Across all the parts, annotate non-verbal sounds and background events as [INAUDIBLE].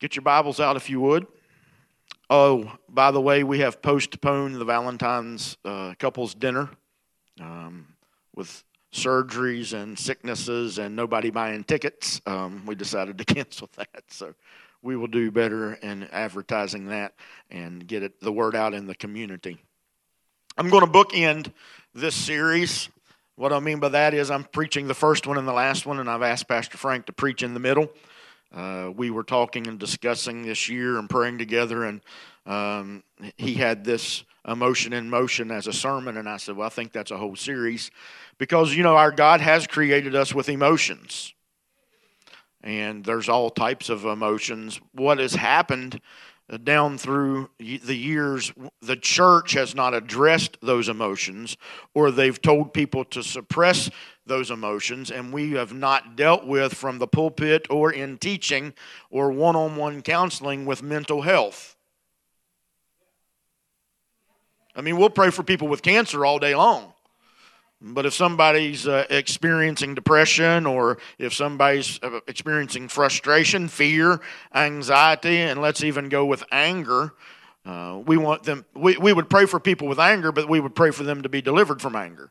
Get your Bibles out if you would. Oh, by the way, we have postponed the Valentine's uh, couples dinner um, with surgeries and sicknesses and nobody buying tickets. Um, we decided to [LAUGHS] cancel that. So we will do better in advertising that and get it, the word out in the community. I'm going to bookend this series. What I mean by that is I'm preaching the first one and the last one, and I've asked Pastor Frank to preach in the middle. Uh, we were talking and discussing this year and praying together, and um, he had this emotion in motion as a sermon, and I said, "Well, I think that's a whole series." because you know our God has created us with emotions. And there's all types of emotions. What has happened uh, down through the years, the church has not addressed those emotions, or they've told people to suppress those emotions, and we have not dealt with from the pulpit or in teaching or one on one counseling with mental health. I mean, we'll pray for people with cancer all day long. But if somebody's uh, experiencing depression or if somebody's uh, experiencing frustration, fear, anxiety, and let's even go with anger, uh, we want them, we, we would pray for people with anger, but we would pray for them to be delivered from anger.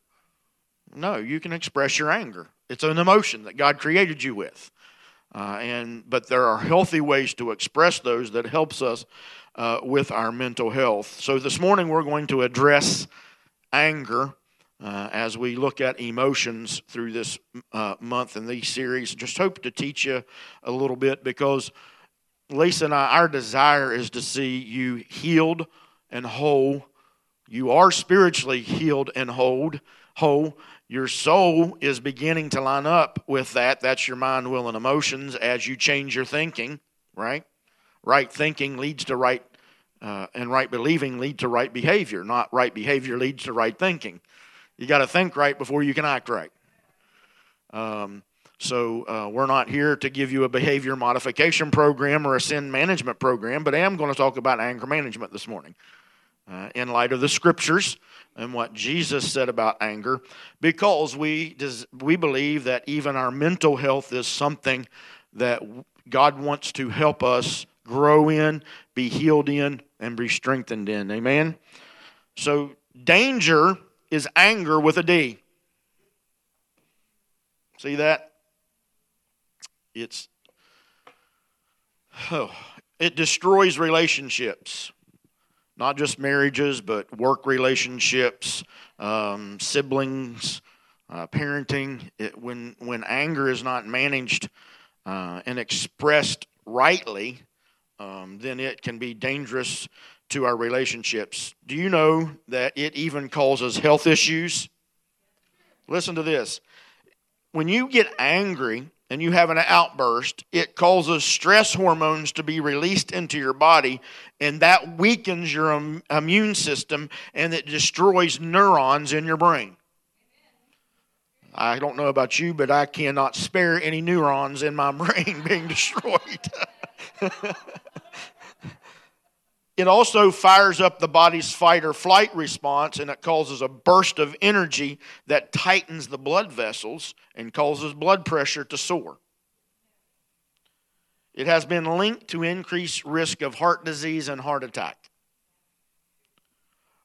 No, you can express your anger. It's an emotion that God created you with. Uh, and but there are healthy ways to express those that helps us uh, with our mental health. So this morning we're going to address anger uh, as we look at emotions through this uh, month and these series. Just hope to teach you a little bit because Lisa and I, our desire is to see you healed and whole. You are spiritually healed and whole. Whole. Your soul is beginning to line up with that. That's your mind, will, and emotions as you change your thinking, right? Right thinking leads to right, uh, and right believing lead to right behavior. Not right behavior leads to right thinking. You got to think right before you can act right. Um, so uh, we're not here to give you a behavior modification program or a sin management program, but I am going to talk about anger management this morning uh, in light of the scriptures and what Jesus said about anger, because we we believe that even our mental health is something that God wants to help us grow in, be healed in, and be strengthened in. Amen. So danger is anger with a D. See that? It's oh, it destroys relationships, not just marriages, but work relationships, um, siblings, uh, parenting. It, when when anger is not managed uh, and expressed rightly, um, then it can be dangerous to our relationships. Do you know that it even causes health issues? Listen to this. When you get angry and you have an outburst, it causes stress hormones to be released into your body, and that weakens your immune system and it destroys neurons in your brain. I don't know about you, but I cannot spare any neurons in my [LAUGHS] brain being destroyed. [LAUGHS] It also fires up the body's fight or flight response and it causes a burst of energy that tightens the blood vessels and causes blood pressure to soar. It has been linked to increased risk of heart disease and heart attack.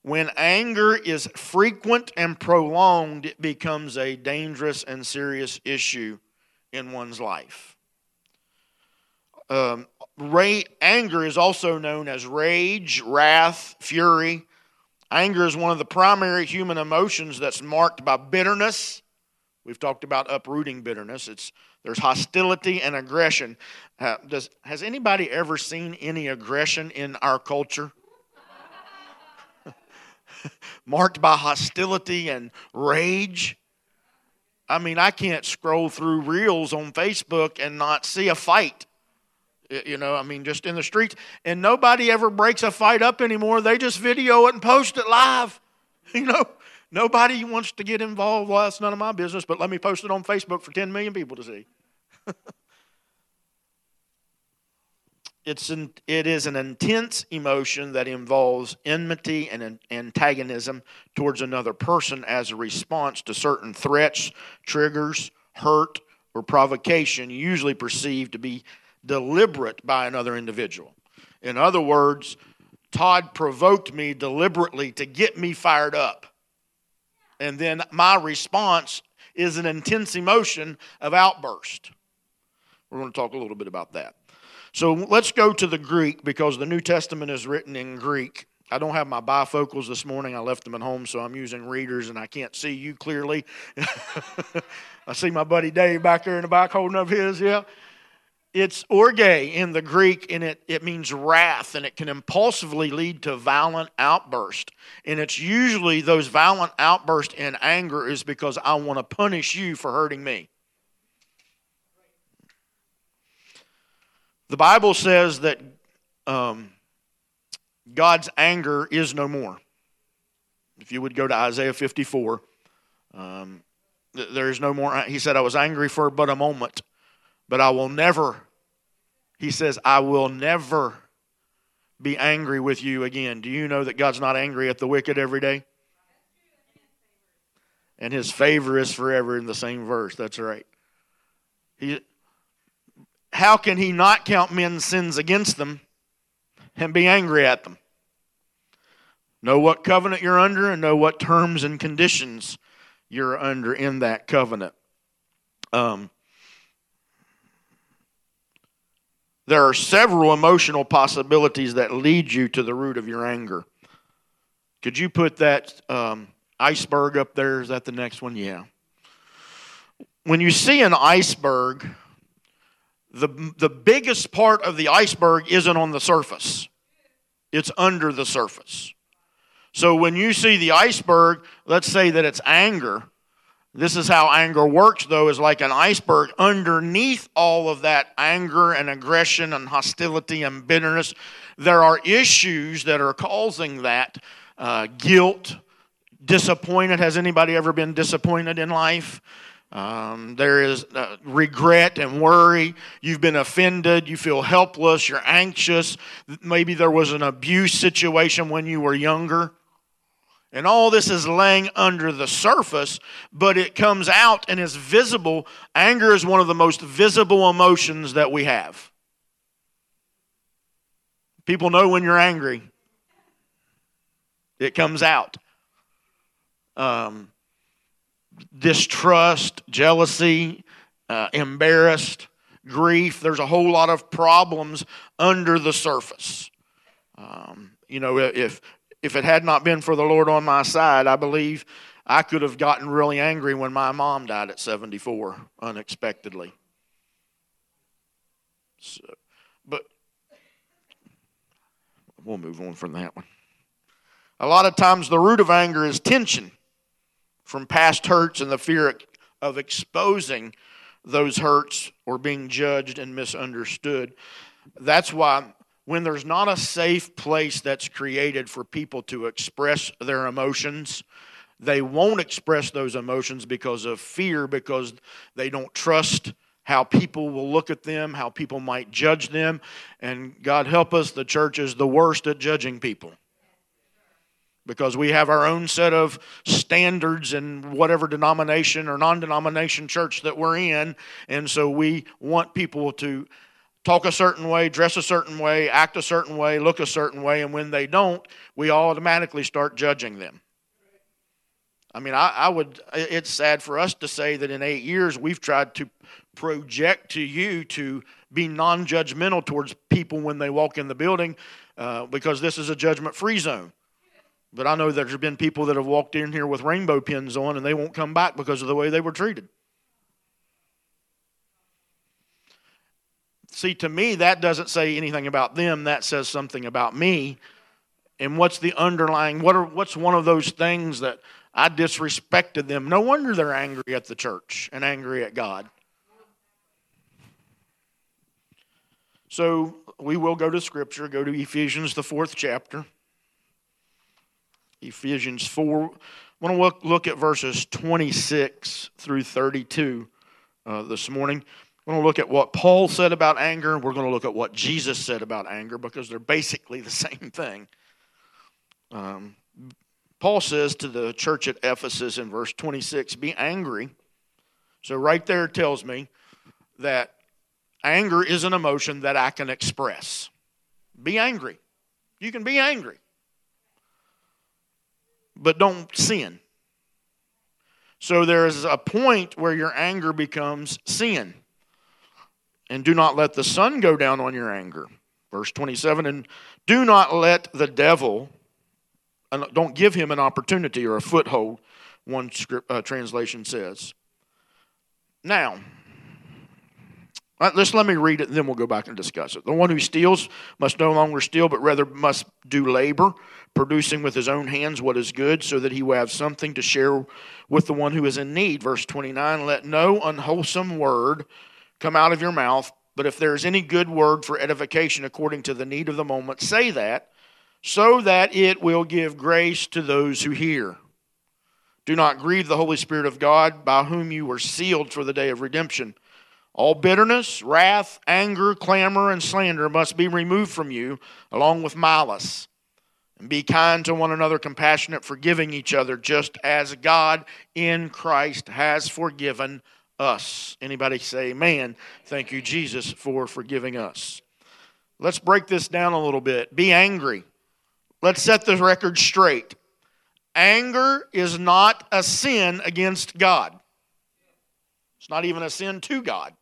When anger is frequent and prolonged, it becomes a dangerous and serious issue in one's life. Um, anger is also known as rage, wrath, fury. Anger is one of the primary human emotions that's marked by bitterness. We've talked about uprooting bitterness. It's there's hostility and aggression. Uh, does has anybody ever seen any aggression in our culture? [LAUGHS] marked by hostility and rage. I mean, I can't scroll through reels on Facebook and not see a fight. You know, I mean, just in the streets. And nobody ever breaks a fight up anymore. They just video it and post it live. [LAUGHS] You know, nobody wants to get involved. Well, it's none of my business, but let me post it on Facebook for 10 million people to see. [LAUGHS] it's an, it is an intense emotion that involves enmity and antagonism towards another person as a response to certain threats, triggers, hurt, or provocation, usually perceived to be deliberate by another individual. In other words, Todd provoked me deliberately to get me fired up. And then my response is an intense emotion of outburst. We're going to talk a little bit about that. So let's go to the Greek because the New Testament is written in Greek. I don't have my bifocals this morning. I left them at home, so I'm using readers and I can't see you clearly. [LAUGHS] I see my buddy Dave back there in the back holding up his, yeah. It's orge in the Greek, and it, it means wrath, and it can impulsively lead to violent outburst. And it's usually those violent outbursts in anger is because I want to punish you for hurting me. The Bible says that um, God's anger is no more. If you would go to Isaiah 54, um, there is no more. He said, I was angry for but a moment, but I will never, he says, I will never be angry with you again. Do you know that God's not angry at the wicked every day? And his favor is forever in the same verse. That's right. He, how can he not count men's sins against them and be angry at them? Know what covenant you're under and know what terms and conditions you're under in that covenant. Um, there are several emotional possibilities that lead you to the root of your anger. Could you put that um, iceberg up there? Is that the next one? Yeah. When you see an iceberg, the, the biggest part of the iceberg isn't on the surface, it's under the surface. So when you see the iceberg, let's say that it's anger. This is how anger works, though, is like an iceberg. Underneath all of that anger and aggression and hostility and bitterness, there are issues that are causing that uh, guilt, disappointed. Has anybody ever been disappointed in life? Um, there is uh, regret and worry. You've been offended. You feel helpless. You're anxious. Maybe there was an abuse situation when you were younger. And all this is laying under the surface, but it comes out and is visible. Anger is one of the most visible emotions that we have. People know when you're angry, it comes out. Um, distrust, jealousy, uh, embarrassed, grief. There's a whole lot of problems under the surface. Um, you know, if if it had not been for the Lord on my side, I believe I could have gotten really angry when my mom died at 74 unexpectedly. So, but we'll move on from that one. A lot of times, the root of anger is tension from past hurts and the fear of exposing those hurts or being judged and misunderstood. That's why when there's not a safe place that's created for people to express their emotions, they won't express those emotions because of fear, because they don't trust how people will look at them, how people might judge them. And God help us, the church is the worst at judging people. Because we have our own set of standards in whatever denomination or non denomination church that we're in. And so we want people to talk a certain way, dress a certain way, act a certain way, look a certain way, and when they don't, we automatically start judging them. I mean, I, I, would, it's sad for us to say that in eight years we've tried to project to you to be non judgmental towards people when they walk in the building uh, because this is a judgment free zone. But I know there's been people that have walked in here with rainbow pins on and they won't come back because of the way they were treated. See, to me, that doesn't say anything about them. That says something about me. And what's the underlying, what are, what's one of those things that I disrespected them? No wonder they're angry at the church and angry at God. So we will go to Scripture, go to Ephesians, the fourth chapter. Ephesians 4. I want to look, look at verses 26 through 32 uh, this morning. We're going to look at what Paul said about anger. We're going to look at what Jesus said about anger because they're basically the [LAUGHS] same thing. Um, Paul says to the church at Ephesus in verse 26 be angry. So, right there tells me that Anger is an emotion that I can express. Be angry. You can be angry. But don't sin. So there is a point where your anger becomes sin. And do not let the sun go down on your anger. Verse 27 And do not let the devil, don't give him an opportunity or a foothold, one script, uh, translation says. Now, Let's let me read it and then we'll go back and discuss it. The one who steals must no longer steal, but rather must do labor, producing with his own hands what is good, so that he will have something to share with the one who is in need. Verse 29 Let no unwholesome word come out of your mouth, but if there is any good word for edification according to the need of the moment, say that, so that it will give grace to those who hear. Do not grieve the Holy Spirit of God, by whom you were sealed for the day of redemption. All bitterness, wrath, anger, clamor, and slander must be removed from you, along with malice. And be kind to one another, compassionate, forgiving each other, just as God in Christ has forgiven us. Anybody say amen? Thank you, Jesus, for forgiving us. Let's break this down a little bit. Be angry. Let's set the record straight. Anger is not a sin against God. It's not even a sin to God.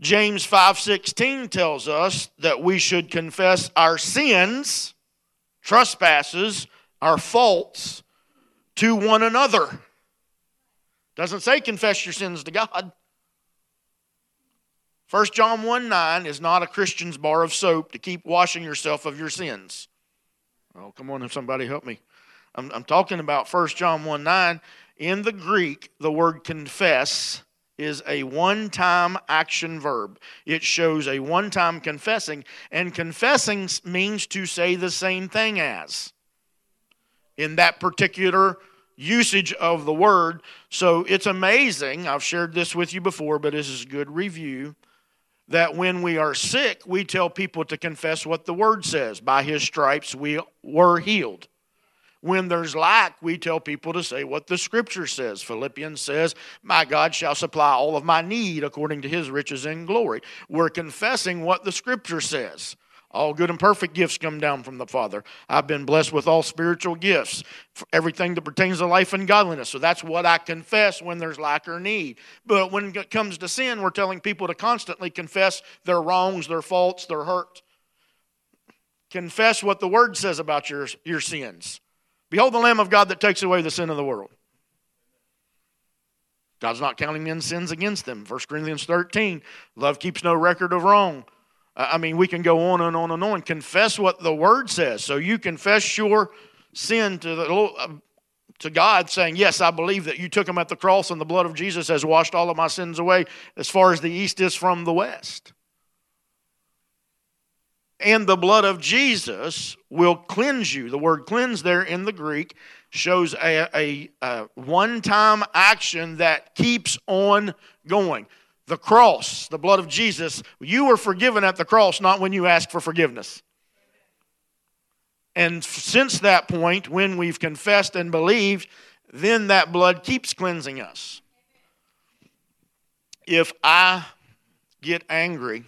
James 5:16 tells us that we should confess our sins, trespasses, our faults to one another. Doesn't say confess your sins to God. 1 John 1 9 is not a Christian's bar of soap to keep washing yourself of your sins. Oh, come on, if somebody help me. I'm, I'm talking about 1 John 1 9. In the Greek, the word confess is a one time action verb. It shows a one time confessing, and confessing means to say the same thing as in that particular usage of the word. So it's amazing. I've shared this with you before, but this is a good review. That when we are sick, we tell people to confess what the word says. By his stripes we were healed. When there's lack, we tell people to say what the scripture says. Philippians says, My God shall supply all of my need according to his riches and glory. We're confessing what the scripture says. All good and perfect gifts come down from the Father. I've been blessed with all spiritual gifts, everything that pertains to life and godliness. So that's what I confess when there's lack or need. But when it comes to sin, we're telling people to constantly confess their wrongs, their faults, their hurt. Confess what the Word says about your, your sins. Behold the Lamb of God that takes away the sin of the world. God's not counting men's sins against them. 1 Corinthians 13, love keeps no record of wrong. I mean, we can go on and on and on. Confess what the Word says. So you confess your sin to, the, uh, to God, saying, Yes, I believe that you took him at the cross and the blood of Jesus has washed all of my sins away as far as the east is from the west and the blood of Jesus will cleanse you. The word cleanse there in the Greek shows a, a, a one time action that keeps on going. The cross, the blood of Jesus, you were forgiven at the cross, not when you asked for forgiveness. And since that point, when we've confessed and believed, then that blood keeps cleansing us. If I get angry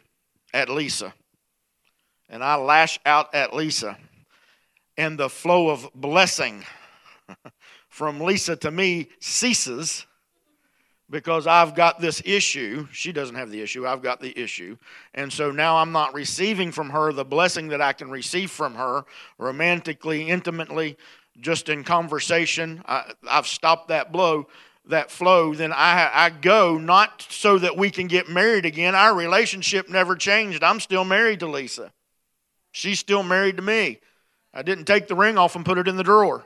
at Lisa, and I lash out at Lisa, and the flow of blessing [LAUGHS] from Lisa to me ceases because I've got this issue. She doesn't have the issue, I've got the issue. And so now I'm not receiving from her the blessing that I can receive from her romantically, intimately, just in conversation. I, have stopped that blow. That flow, then I, I go not so that we can get married again. Our relationship never changed. I'm still married to Lisa. She's still married to me. I didn't take the ring off and put it in the drawer.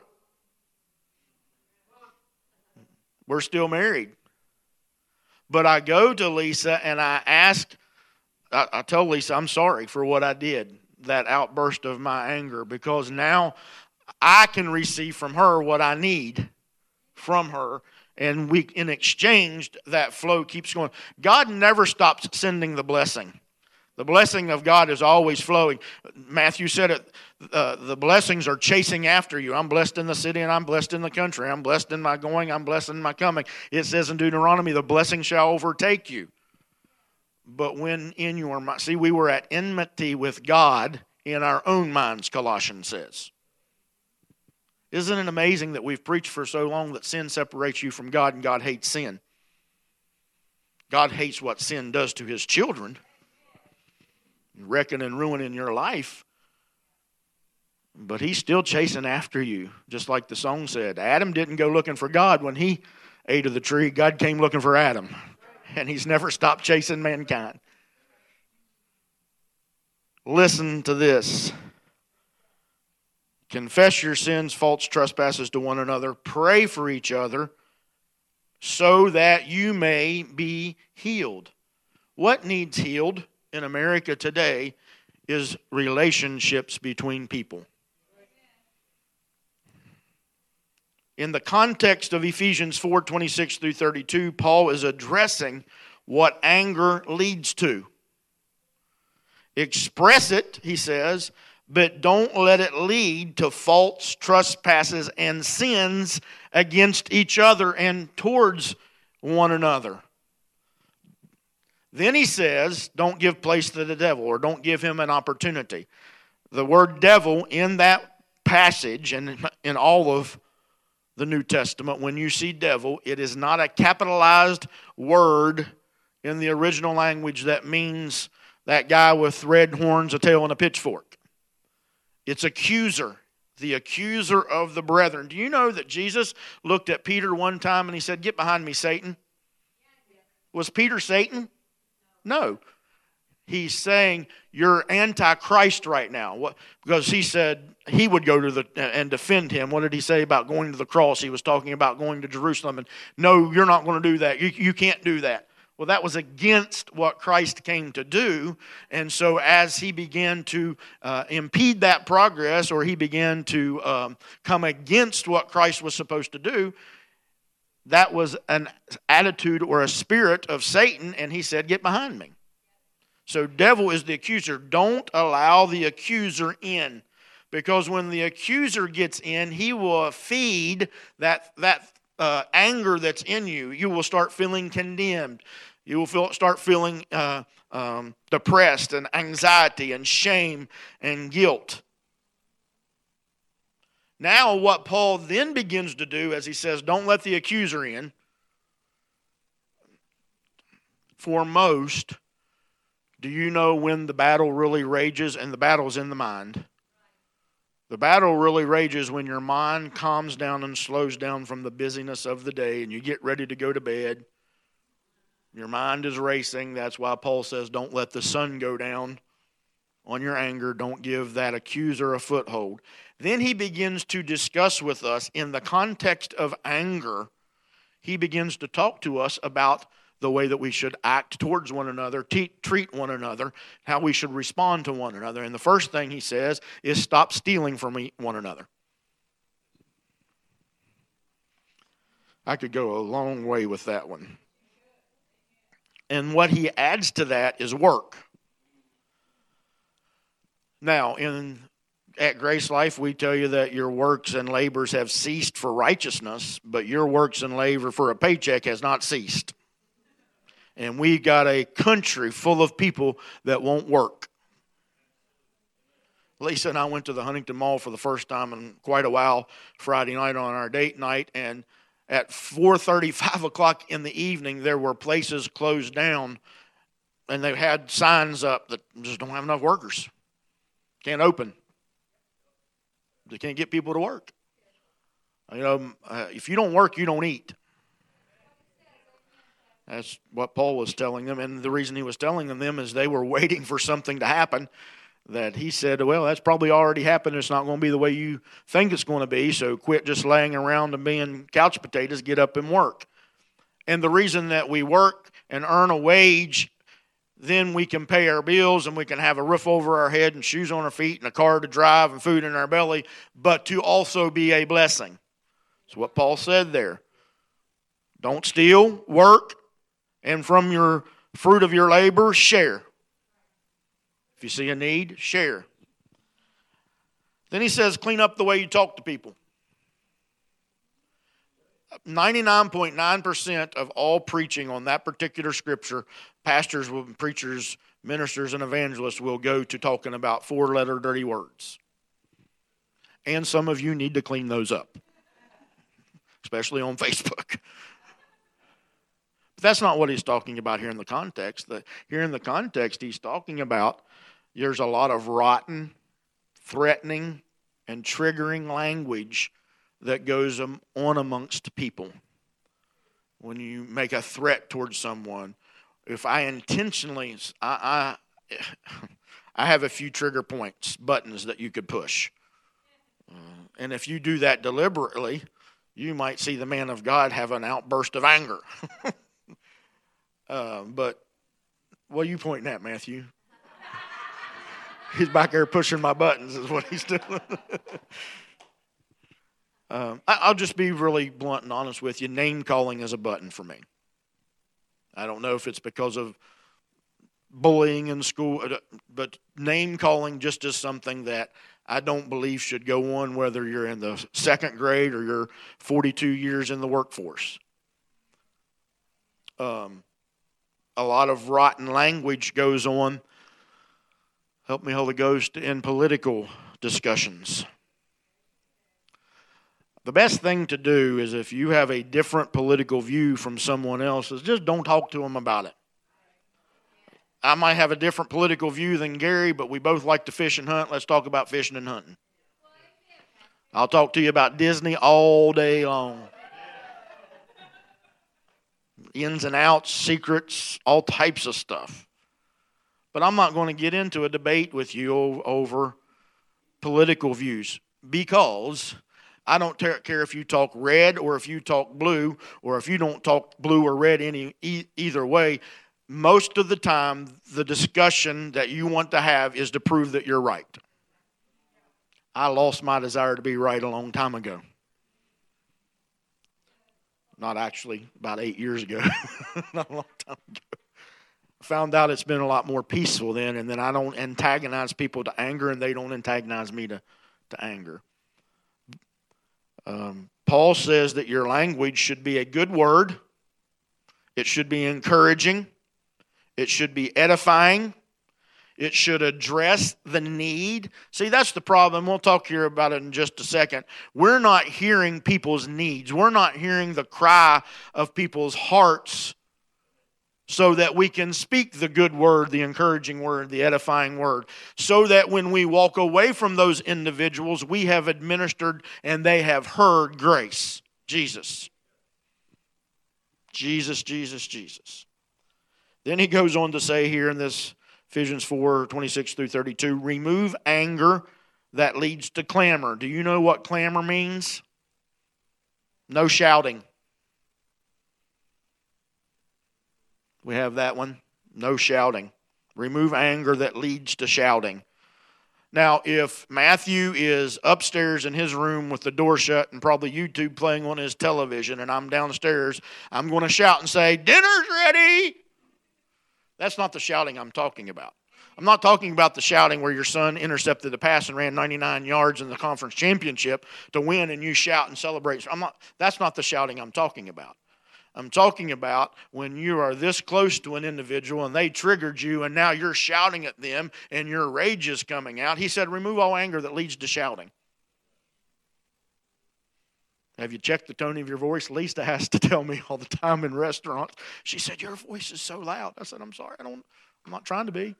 We're still married. But I go to Lisa and I ask, I, I Lisa, I'm sorry for what I did, that outburst of my anger, because now I can receive from her what I need from her. And we, in exchange, that flow keeps going. God never stops sending the blessing. The blessing of God is always flowing. Matthew said it uh, the blessings are chasing after you. I'm blessed in the city and I'm blessed in the country. I'm blessed in my going, I'm blessed in my coming. It says in Deuteronomy, the blessing shall overtake you. but when in your mind, see, we were at enmity with God in our own minds, Colossians says. Isn't it amazing that we've preached for so long that sin separates you from God and God hates sin? God hates what sin does to his children, wrecking and ruining your life. But he's still chasing after you, just like the song said. Adam didn't go looking for God when he ate of the tree, God came looking for Adam. [LAUGHS] And he's never stopped chasing mankind. Listen to this. Confess your sins, faults, trespasses to one another. Pray for each other so that you may be healed. What needs healed in America today is relationships between people. In the context of Ephesians 4 26 through 32, Paul is addressing what anger leads to. Express it, he says, but don't let it lead to faults, trespasses, and sins against each other and towards one another. Then he says, don't give place to the devil or don't give him an opportunity. The word devil in that passage and in all of the New Testament, when you see devil, it is not a capitalized word in the original language that means that guy with red horns, a tail, and a pitchfork. It's accuser, the accuser of the brethren. Do you know that Jesus looked at Peter one time and he said, Get behind me, Satan? Was Peter Satan? No. He's saying you're antichrist right now. What, because he said he would go to the and defend him. What did he say about going to the cross? He was talking about going to Jerusalem and no, you're not going to do that. You, you can't do that. Well, that was against what Christ came to do. And so, as he began to uh, impede that progress, or he began to um, come against what Christ was supposed to do, that was an attitude or a spirit of Satan. And he said, Get behind me. So, devil is the accuser. Don't allow the accuser in. Because when the accuser gets in, he will feed that, that uh, anger that's in you. You will start feeling condemned. You will feel, start feeling uh, um, depressed and anxiety and shame and guilt. Now, what Paul then begins to do, as he says, don't let the accuser in. For most, do you know when the battle really rages? And the battle's in the mind. The battle really rages when your mind calms down and slows down from the busyness of the day and you get ready to go to bed your mind is racing. That's why Paul says, don't let the sun go down on your anger. Don't give that accuser a foothold. Then he begins to discuss with us in the context of anger. He begins to talk to us about the way that we should act towards one another, treat one another, how we should respond to one another. And the first thing he says is stop stealing from one another. I could go a long way with that one. And what he adds to that is work. Now, in at Grace Life, we tell you that your works and labors have ceased for righteousness, but your works and labor for a paycheck has not ceased. And we got a country full of people that won't work. Lisa and I went to the Huntington Mall for the first time in quite a while Friday night on our date night, and at 4.30 5 o'clock in the evening there were places closed down. And they had signs up that just don't have enough workers. Can't open. They can't get people to work. You know uh, if you don't work you don't eat that's what paul was telling them and the reason he was telling them is they were [LAUGHS] waiting for something to happen that he said, Well, that's probably already happened. It's not going to be the way you think it's going to be. So quit just laying around and being couch potatoes. Get up and work. And the reason that we work and earn a wage, then we can pay our bills and we can have a roof over our head and shoes on our feet and a car to drive and food in our belly, but to also be a blessing. That's what Paul said there. Don't steal, work, and from your fruit of your labor, share. If you see a need, share. Then he says, clean up the way you talk to people. 99.9% of all preaching on that particular scripture, pastors, preachers, ministers, and evangelists will go to talking about four letter dirty words. And some of you need to clean those up, especially on Facebook. But that's not what he's talking about here in the context. The, here in the context, he's talking about there's a lot of rotten, threatening, and triggering language that goes on amongst people. When you make a threat towards someone, if I intentionally, I, I, I have a few trigger points, buttons that you could push. Uh, and if you do that deliberately, you might see the man of God have an outburst of anger. [LAUGHS] uh, but what are you pointing at, Matthew? he's back there pushing my buttons, is what he's doing. [LAUGHS] um, I, I'll just be really blunt and honest with you. Name calling is a button for me. I don't know if it's because of bullying in school, uh, but name calling just is something that I don't believe should go on whether you're in the second grade or you're 42 years in the workforce. Um, a lot of rotten language goes on Help me, Holy Ghost, in political discussions. The best thing to do is if you have a different political view from someone else, is just don't talk to them about it. I might have a different political view than Gary, but we both like to fish and hunt. Let's talk about fishing and hunting. I'll talk to you about Disney all day long. Ins and outs, secrets, all types of stuff. But I'm not going to get into a debate with you over political views because I don't care if you talk red or if you talk blue or if you don't talk blue or red any either way. Most of the time, the discussion that you want to have is to prove that you're right. I lost my desire to be right a long time ago. Not actually, about eight years ago. [LAUGHS] Not a long time ago found out it's been a lot more peaceful then, and then I don't antagonize people to anger, and they don't antagonize me to, to anger. Um, Paul says that your language should be a good word, it should be encouraging, it should be edifying, it should address the need. See, that's the problem. We'll talk here about it in just a second. We're not hearing people's needs, we're not hearing the cry of people's hearts so that we can speak the good word, the encouraging word, the edifying word, so that when we walk away from those individuals, we have administered and they have heard grace. Jesus. Jesus, Jesus, Jesus. Then he goes on to say here in this Ephesians 4 26 through 32 remove anger that leads to clamor. Do you know what clamor means? No shouting. We have that one. No shouting. Remove anger that leads to shouting. Now, if Matthew is upstairs in his room with the door shut and probably YouTube playing on his television, and I'm downstairs, I'm going to shout and say, Dinner's ready. That's not the shouting I'm talking about. I'm not talking about the shouting where your son intercepted the pass and ran 99 yards in the conference championship to win and you shout and celebrate. I'm not, that's not the shouting I'm talking about. I'm talking about when you are this close to an individual and they triggered you and now you're shouting at them and your rage is coming out. He said, Remove all anger that leads to shouting. Have you checked the tone of your voice? Lisa has to [LAUGHS] tell me all the time in restaurants. She said, Your voice is so loud. I said, I'm sorry, I don't I'm not trying to be.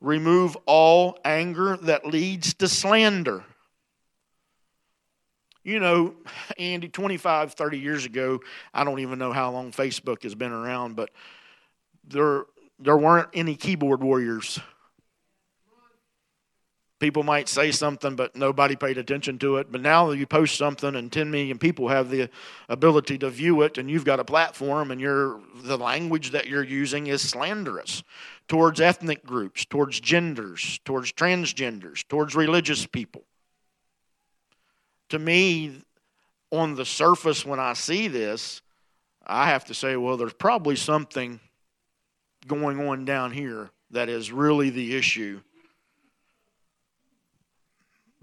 Remove all anger that leads to slander you know, Andy, 25, 30 years ago, I don't even know how long Facebook has been around, but there, there weren't any keyboard warriors. People might say something, but nobody paid attention to it. But now you post something, and 10 million people have the ability to view it, and you've got a platform, and you're, the language that you're using is slanderous towards ethnic groups, towards genders, towards transgenders, towards religious people to me, on the surface, when I see this, I have to say, well, there's probably something going on down here that is really the issue.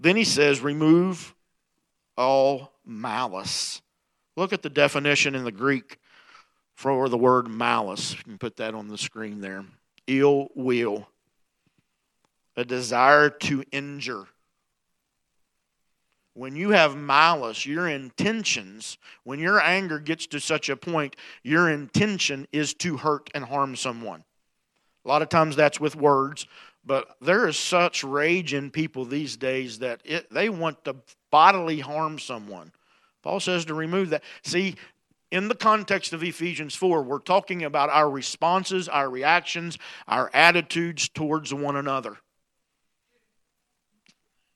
Then he says, remove all malice. Look at the definition in the Greek for the word malice. You can put that on the screen there. Ill will, a desire to injure. When you have malice, your intentions, when your anger gets to such a point, your intention is to hurt and harm someone. A lot of times that's with words, but there is such rage in people these days that it, they want to bodily harm someone. Paul says to remove that. See, in the context of Ephesians 4, we're talking about our responses, our reactions, our attitudes towards one another.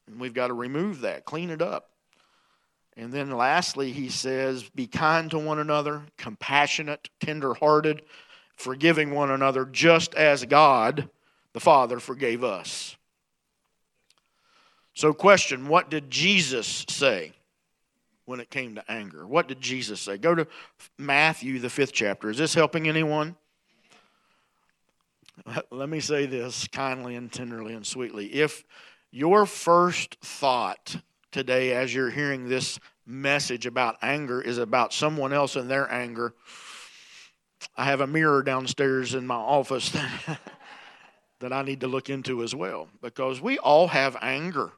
And we've got to remove that, clean it up. And then lastly, he says, be kind to one another, compassionate, tenderhearted, forgiving one another, just as God the Father forgave us. So, question what did Jesus say when it came to anger? What did Jesus say? Go to Matthew, the fifth chapter. Is this helping anyone? [LAUGHS] Let me say this kindly and tenderly and sweetly. If your first thought today, as you're hearing this message about anger, is about someone else and their anger, I have a mirror downstairs in my office [LAUGHS] that I need to look into as well because we all have anger.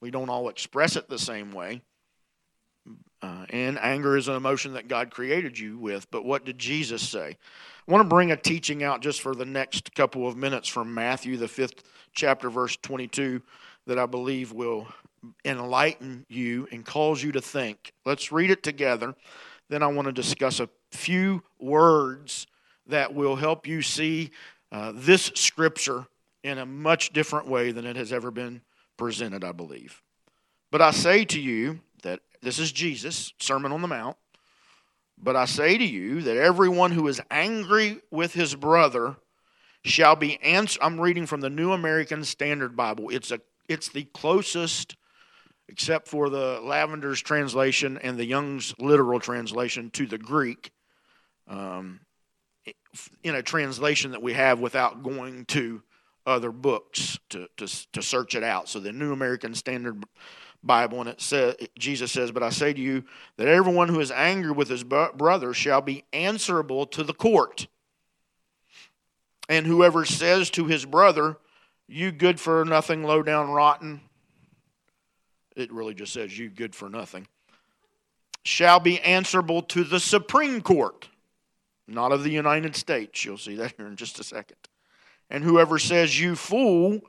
We don't all express it the same way. Uh, and anger is an emotion that God created you with. But what did Jesus say? I want to bring a teaching out just for the next couple of minutes from Matthew, the fifth chapter, verse 22, that I believe will enlighten you and cause you to think. Let's read it together. Then I want to discuss a few words that will help you see uh, this scripture in a much different way than it has ever been presented, I believe. But I say to you that this is Jesus, Sermon on the Mount. But I say to you that everyone who is angry with his brother shall be answered. I'm reading from the New American Standard Bible. It's a it's the closest, except for the Lavender's translation and the Young's literal translation, to the Greek. Um, in a translation that we have without going to other books to, to, to search it out. So the New American Standard Bible, and it says, Jesus says, But I say to you that everyone who is angry with his brother shall be answerable to the court. And whoever says to his brother, You good for nothing, low down, rotten, it really just says, You good for nothing, shall be answerable to the Supreme Court not of the United States. You'll see that here in just a second. And whoever says, You fool,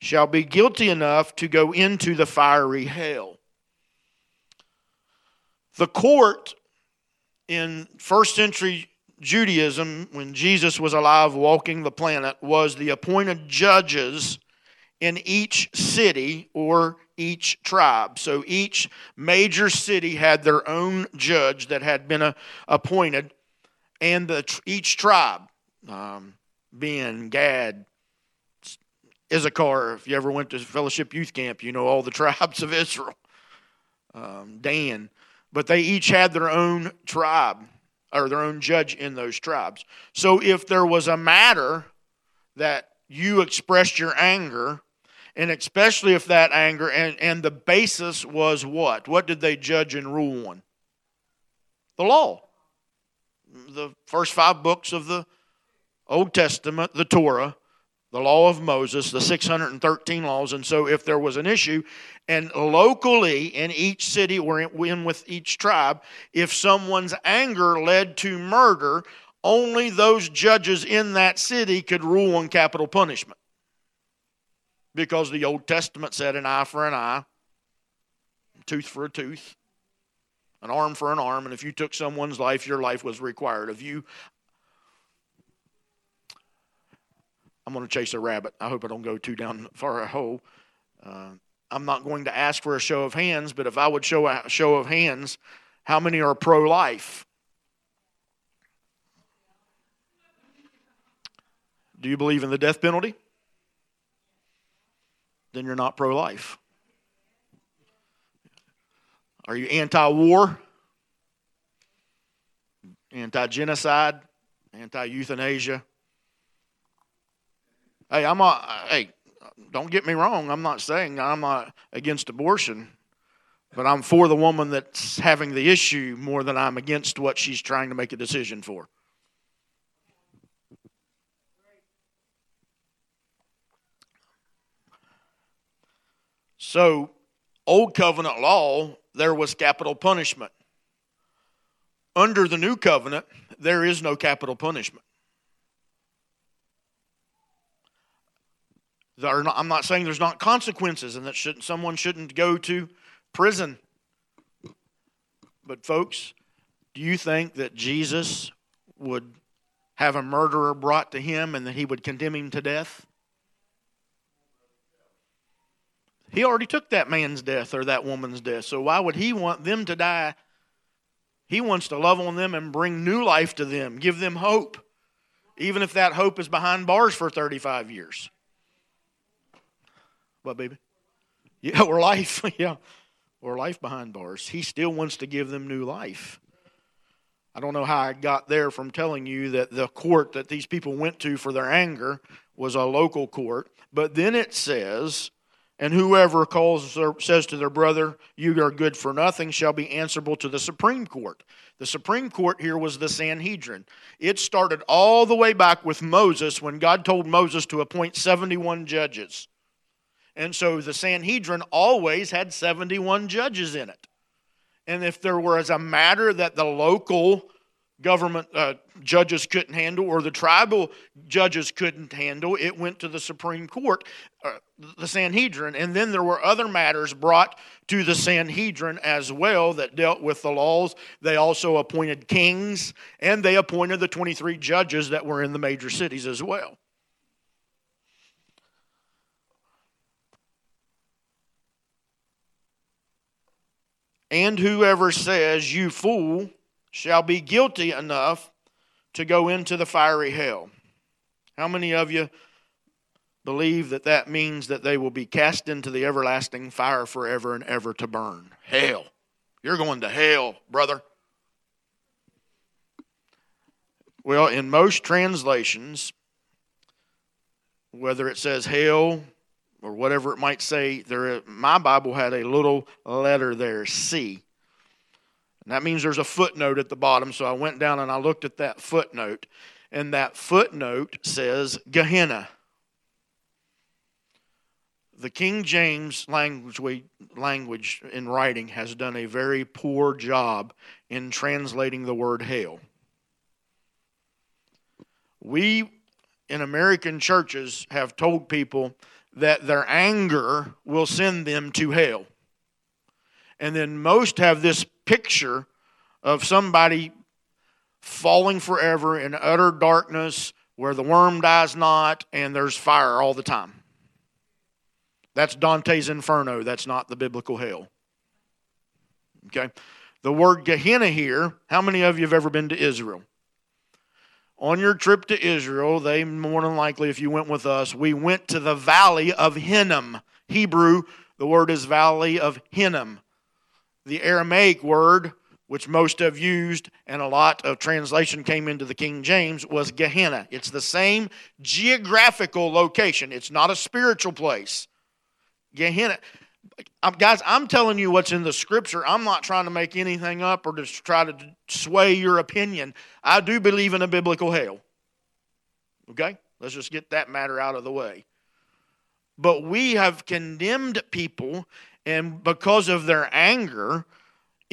shall be guilty enough to go into the fiery hell. The court in first century Judaism, when Jesus was alive walking the planet, was the appointed judges in each city or each tribe. So each major city had their own judge that had been appointed and the, each tribe, um, Ben, Gad, Issachar, if you ever went to Fellowship Youth Camp, you know all the [LAUGHS] tribes of Israel, um, Dan, but they each had their own tribe or their own judge in those tribes. So if there was a matter that you expressed your anger, and especially if that anger and, and the basis was what? What did they judge and rule on? The law the first five books of the Old Testament, the Torah, the law of Moses, the 613 laws. And so, if there was an issue, and locally in each city or in with each tribe, if someone's anger led to murder, only those judges in that city could rule on capital punishment. Because the Old Testament said an eye for an eye, tooth for a tooth an arm for an arm, and if you took someone's life, your life was required of you. I'm going to chase a rabbit. I hope I don't go too down far a hole. Uh, I'm not going to ask for a show of hands, but if I would show a show of hands, how many are pro life? Do you believe in the death penalty? Then you're not pro life. Are you anti war? Anti genocide? Anti euthanasia? Hey, I'm not, hey, don't get me wrong. I'm not saying I'm not against abortion. But I'm for the woman that's having the issue more than I'm against what she's trying to make a decision for. So, old covenant law, there was capital punishment. Under the new covenant, there is no capital punishment. Not, I'm not saying there's not consequences and that should, someone shouldn't go to prison. But, folks, do you think that Jesus would have a murderer brought to him and that he would condemn him to death? He already took that man's death or that woman's death. So why would he want them to die? He wants to love on them and bring new life to them, give them hope, even if that hope is behind bars for 35 years. What, baby? Yeah, [LAUGHS] or life. [LAUGHS] yeah, or life behind bars. He still wants to give them new life. I don't know how I got there from telling you that the court that these people went to for their anger was a local court. But then it says, and whoever calls or says to their brother, You are good for nothing, shall be answerable to the Supreme Court. The Supreme Court here was the Sanhedrin. It started all the way back with Moses when God told Moses to appoint 71 judges. And so the Sanhedrin always had 71 judges in it. And if there was a matter that the local government uh, judges couldn't handle or the tribal judges couldn't handle, it went to the Supreme Court, uh, the Sanhedrin. And then there were other matters brought to the Sanhedrin as well that dealt with the laws. They also appointed kings and they appointed the 23 judges that were in the major cities as well. And whoever says, You fool, shall be guilty enough to go into the fiery hell. How many of you believe that that means that they will be cast into the everlasting fire forever and ever to burn? Hell. You're going to hell, brother. Well, in most translations, whether it says hell or whatever it might say, there my Bible had a little letter there, C. And that means there's a footnote at the bottom. So I went down and I looked at that footnote. And that footnote says Gehenna. The King James language, language in writing has done a very poor job in translating the word hell. We in American churches have told people that their anger will send them to hell. And then most have this picture of somebody falling forever in utter darkness where the worm dies not and there's fire all the time. That's Dante's Inferno. That's not the biblical hell. Okay? The word Gehenna here, how many of you have ever been to Israel? on your trip to Israel, they more than likely, if you went with us, we went to the valley of Hinnom. Hebrew, the word is valley of Hinnom. The Aramaic word, which most have used and a lot of translation came into the King James, was Gehenna. It's the same geographical location, it's not a spiritual place. Gehenna. Guys, I'm telling you what's in the scripture. I'm not trying to make anything up or just try to sway your opinion. I do believe in a biblical hell. Okay? Let's just get that matter out of the way. But we have condemned people, and because of their anger,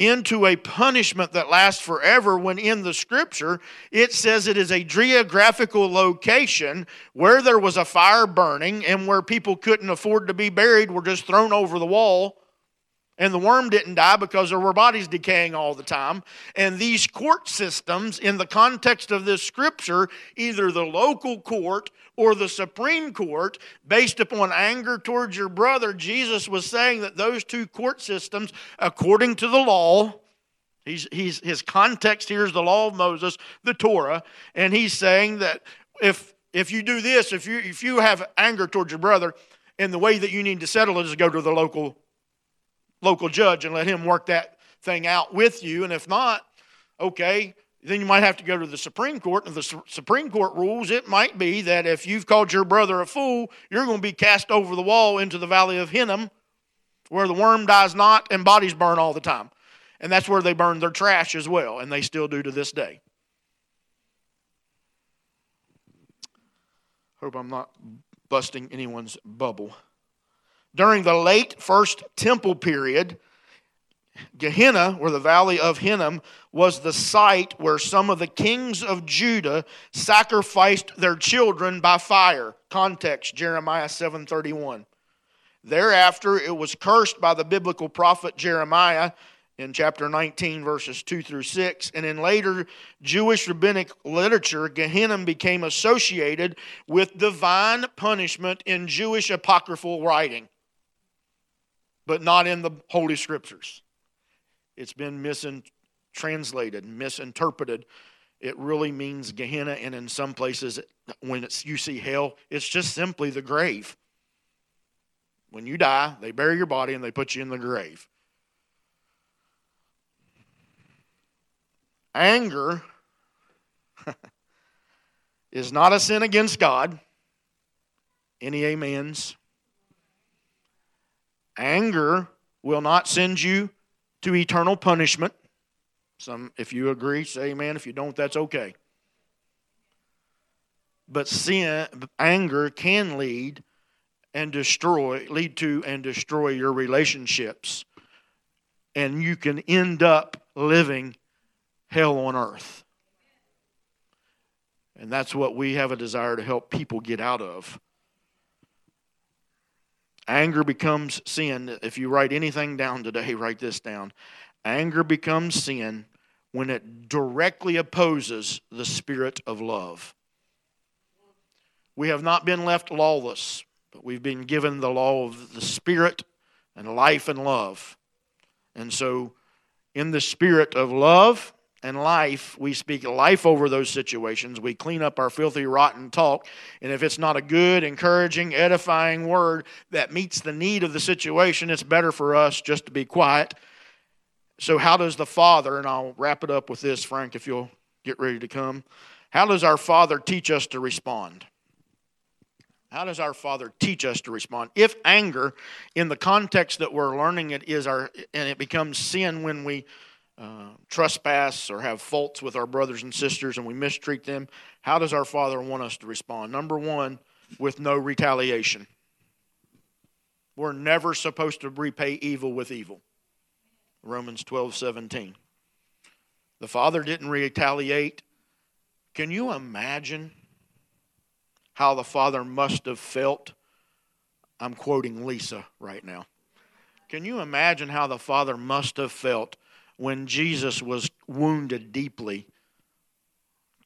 into a punishment that lasts forever when in the scripture it says it is a geographical location where there was a fire burning and where people couldn't afford to be buried were just thrown over the wall and the worm didn't die because there were bodies decaying all the time. And these court systems, in the context of this scripture, either the local court or the Supreme Court, based upon anger towards your brother, Jesus was saying that those two court systems, according to the law, he's, he's, his context here is the law of Moses, the Torah, and he's saying that if, if you do this, if you, if you have anger towards your brother, and the way that you need to settle it is to go to the local local judge and let him work that thing out with you. And if not, okay, then you might have to go to the Supreme Court. And the Supreme Court rules it might be that if you've called your brother a fool, you're going to be cast over the wall into the valley of Hinnom where the worm dies not and bodies burn all the time. And that's where they burn their trash as well, and they still do to this day. Hope I'm not busting anyone's bubble. During the late First Temple period, Gehenna, or the valley of Hinnom, was the site where some of the kings of Judah sacrificed their children by fire. Context Jeremiah 7:31. Thereafter, it was cursed by the biblical prophet Jeremiah in chapter 19, verses 2 through 6. And in later Jewish rabbinic literature, Gehenna became associated with divine punishment in Jewish apocryphal writing, but not in the Holy Scriptures. It's been mistranslated, misinterpreted. It really means Gehenna, and in some places, when it's, you see hell, it's just simply the grave. When you die, they bury your body and they put you in the grave. Anger [LAUGHS] is not a sin against God. Any amens? Anger will not send you to eternal punishment. Some, if you agree, say amen. If you don't, that's okay. But sin, anger can lead and destroy, lead to and destroy your relationships. And you can end up living hell on earth. And that's what we have a desire to help people get out of. Anger becomes sin. If you write anything down today, write this down. Anger becomes sin when it directly opposes the spirit of love. We have not been left lawless, but we've been given the law of the spirit and life and love. And so, in the spirit of love, and life, we speak life over those situations. We clean up our filthy, rotten talk. And if it's not a good, encouraging, edifying word that meets the need of the situation, it's better for us just to be quiet. So, how does the Father, and I'll wrap it up with this, Frank, if you'll get ready to come. How does our Father teach us to respond? How does our Father teach us to respond? If anger, in the context that we're learning it, is our, and it becomes sin when we uh, trespass or have faults with our brothers and sisters and we mistreat them, how does our Father want us to respond? Number one, with no retaliation. We're never supposed to repay evil with evil. Romans 12 17. The Father didn't retaliate. Can you imagine how the Father must have felt? I'm quoting Lisa right now. Can you imagine how the Father must have felt when Jesus was wounded deeply,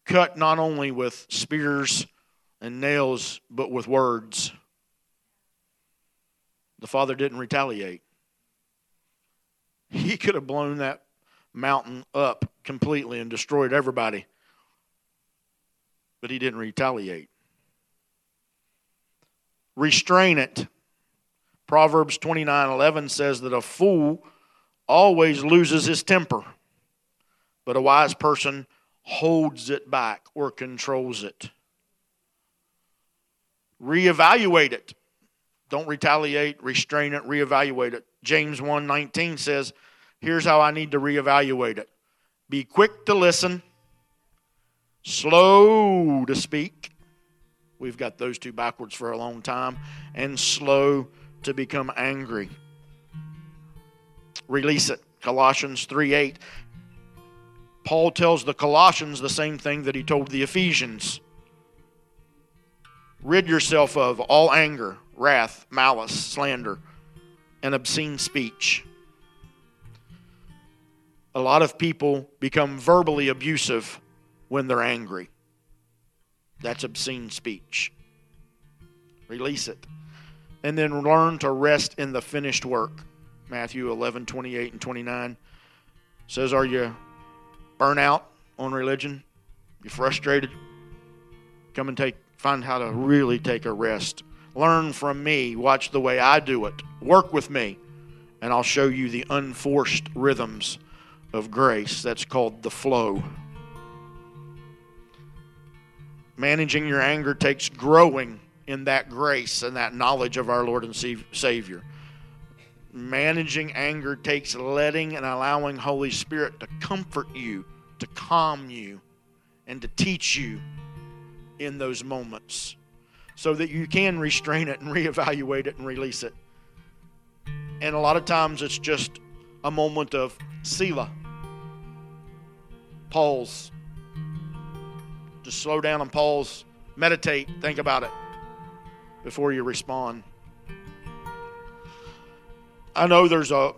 cut not only with spears and nails, but with words. The Father didn't retaliate. He could have blown that mountain up completely and destroyed everybody, but he didn't retaliate. Restrain it. Proverbs 29 11 says that a fool always loses his temper, but a wise person holds it back or controls it. Reevaluate it. Don't retaliate, restrain it, reevaluate it. James 1:19 says, "Here's how I need to reevaluate it. Be quick to listen, slow to speak. We've got those two backwards for a long time, and slow to become angry." Release it. Colossians 3 8. Paul tells the Colossians the same thing that he told the Ephesians. Rid yourself of all anger, wrath, malice, slander, and obscene speech. A lot of people become verbally abusive when they're angry. That's obscene speech. Release it. And then learn to rest in the finished work. Matthew 11, 28 and 29 says, Are you burnt out on religion? You frustrated? Come and take find how to really take a rest. Learn from me. Watch the way I do it. Work with me, and I'll show you the unforced rhythms of grace. That's called the flow. Managing your anger takes growing in that grace and that knowledge of our Lord and Savior managing anger takes letting and allowing Holy Spirit to comfort you, to calm you, and to teach you in those moments so that you can restrain it and [LAUGHS] reevaluate it and release it. And a lot of times it's just a moment of Selah. Pause. Just slow down and pause. Meditate. Think about it before you respond. I know there's a,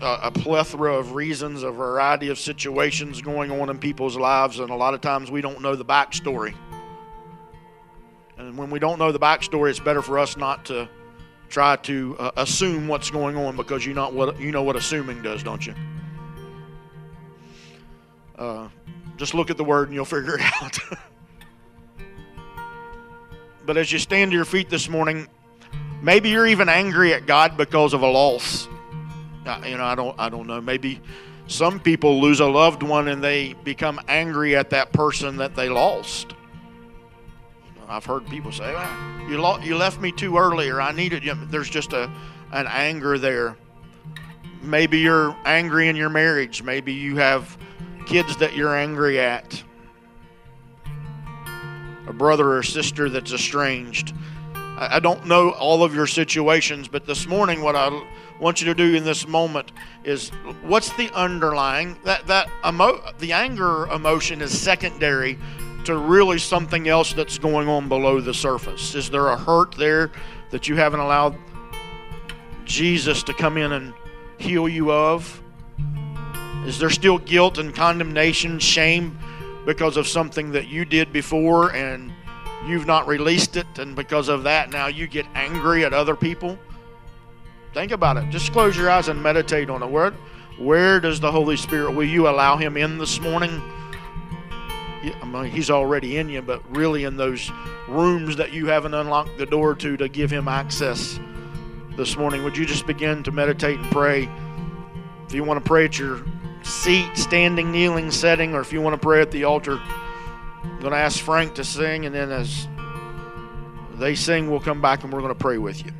a, a plethora of reasons, a variety of situations going on in people's lives, and a lot of times we don't know the backstory. And when we don't know the backstory, it's better for us not to try to uh, assume what's going on because you know what you know what assuming does, don't you? Uh, just look at the word and you'll [LAUGHS] figure it out. but as you stand to your feet this morning, maybe you're even angry at God because of a loss. You know, I don't, I don't know. Maybe some people lose a loved one and they become angry at that person that they lost. I've heard people say, well, you, lo- you left me too early or I needed you. There's just a, an anger there. Maybe you're angry in your marriage. Maybe you have kids that you're angry at. A brother or sister that's estranged. I, don't know all of your situations, but this morning, what I want you to do in this moment is what's the underlying that that emo- the anger emotion is secondary to really something else that's going on below the surface? Is there a hurt there that you haven't allowed Jesus to come in and heal you of? Is there still guilt and condemnation, shame because of something that you did before and you've not released it, and because of that, now you get angry at other people? Think about it. Just close your eyes and meditate on it. Where, where does the Holy Spirit, will you allow Him in this morning? I mean, he's already in you, but really in those rooms that you haven't unlocked the door to to give him access this morning. Would you just begin to meditate and pray? If you want to pray at your seat, standing, kneeling, setting, or if you want to pray at the altar, I'm going to ask Frank to sing, and then as they sing, we'll come back and we're going to pray with you.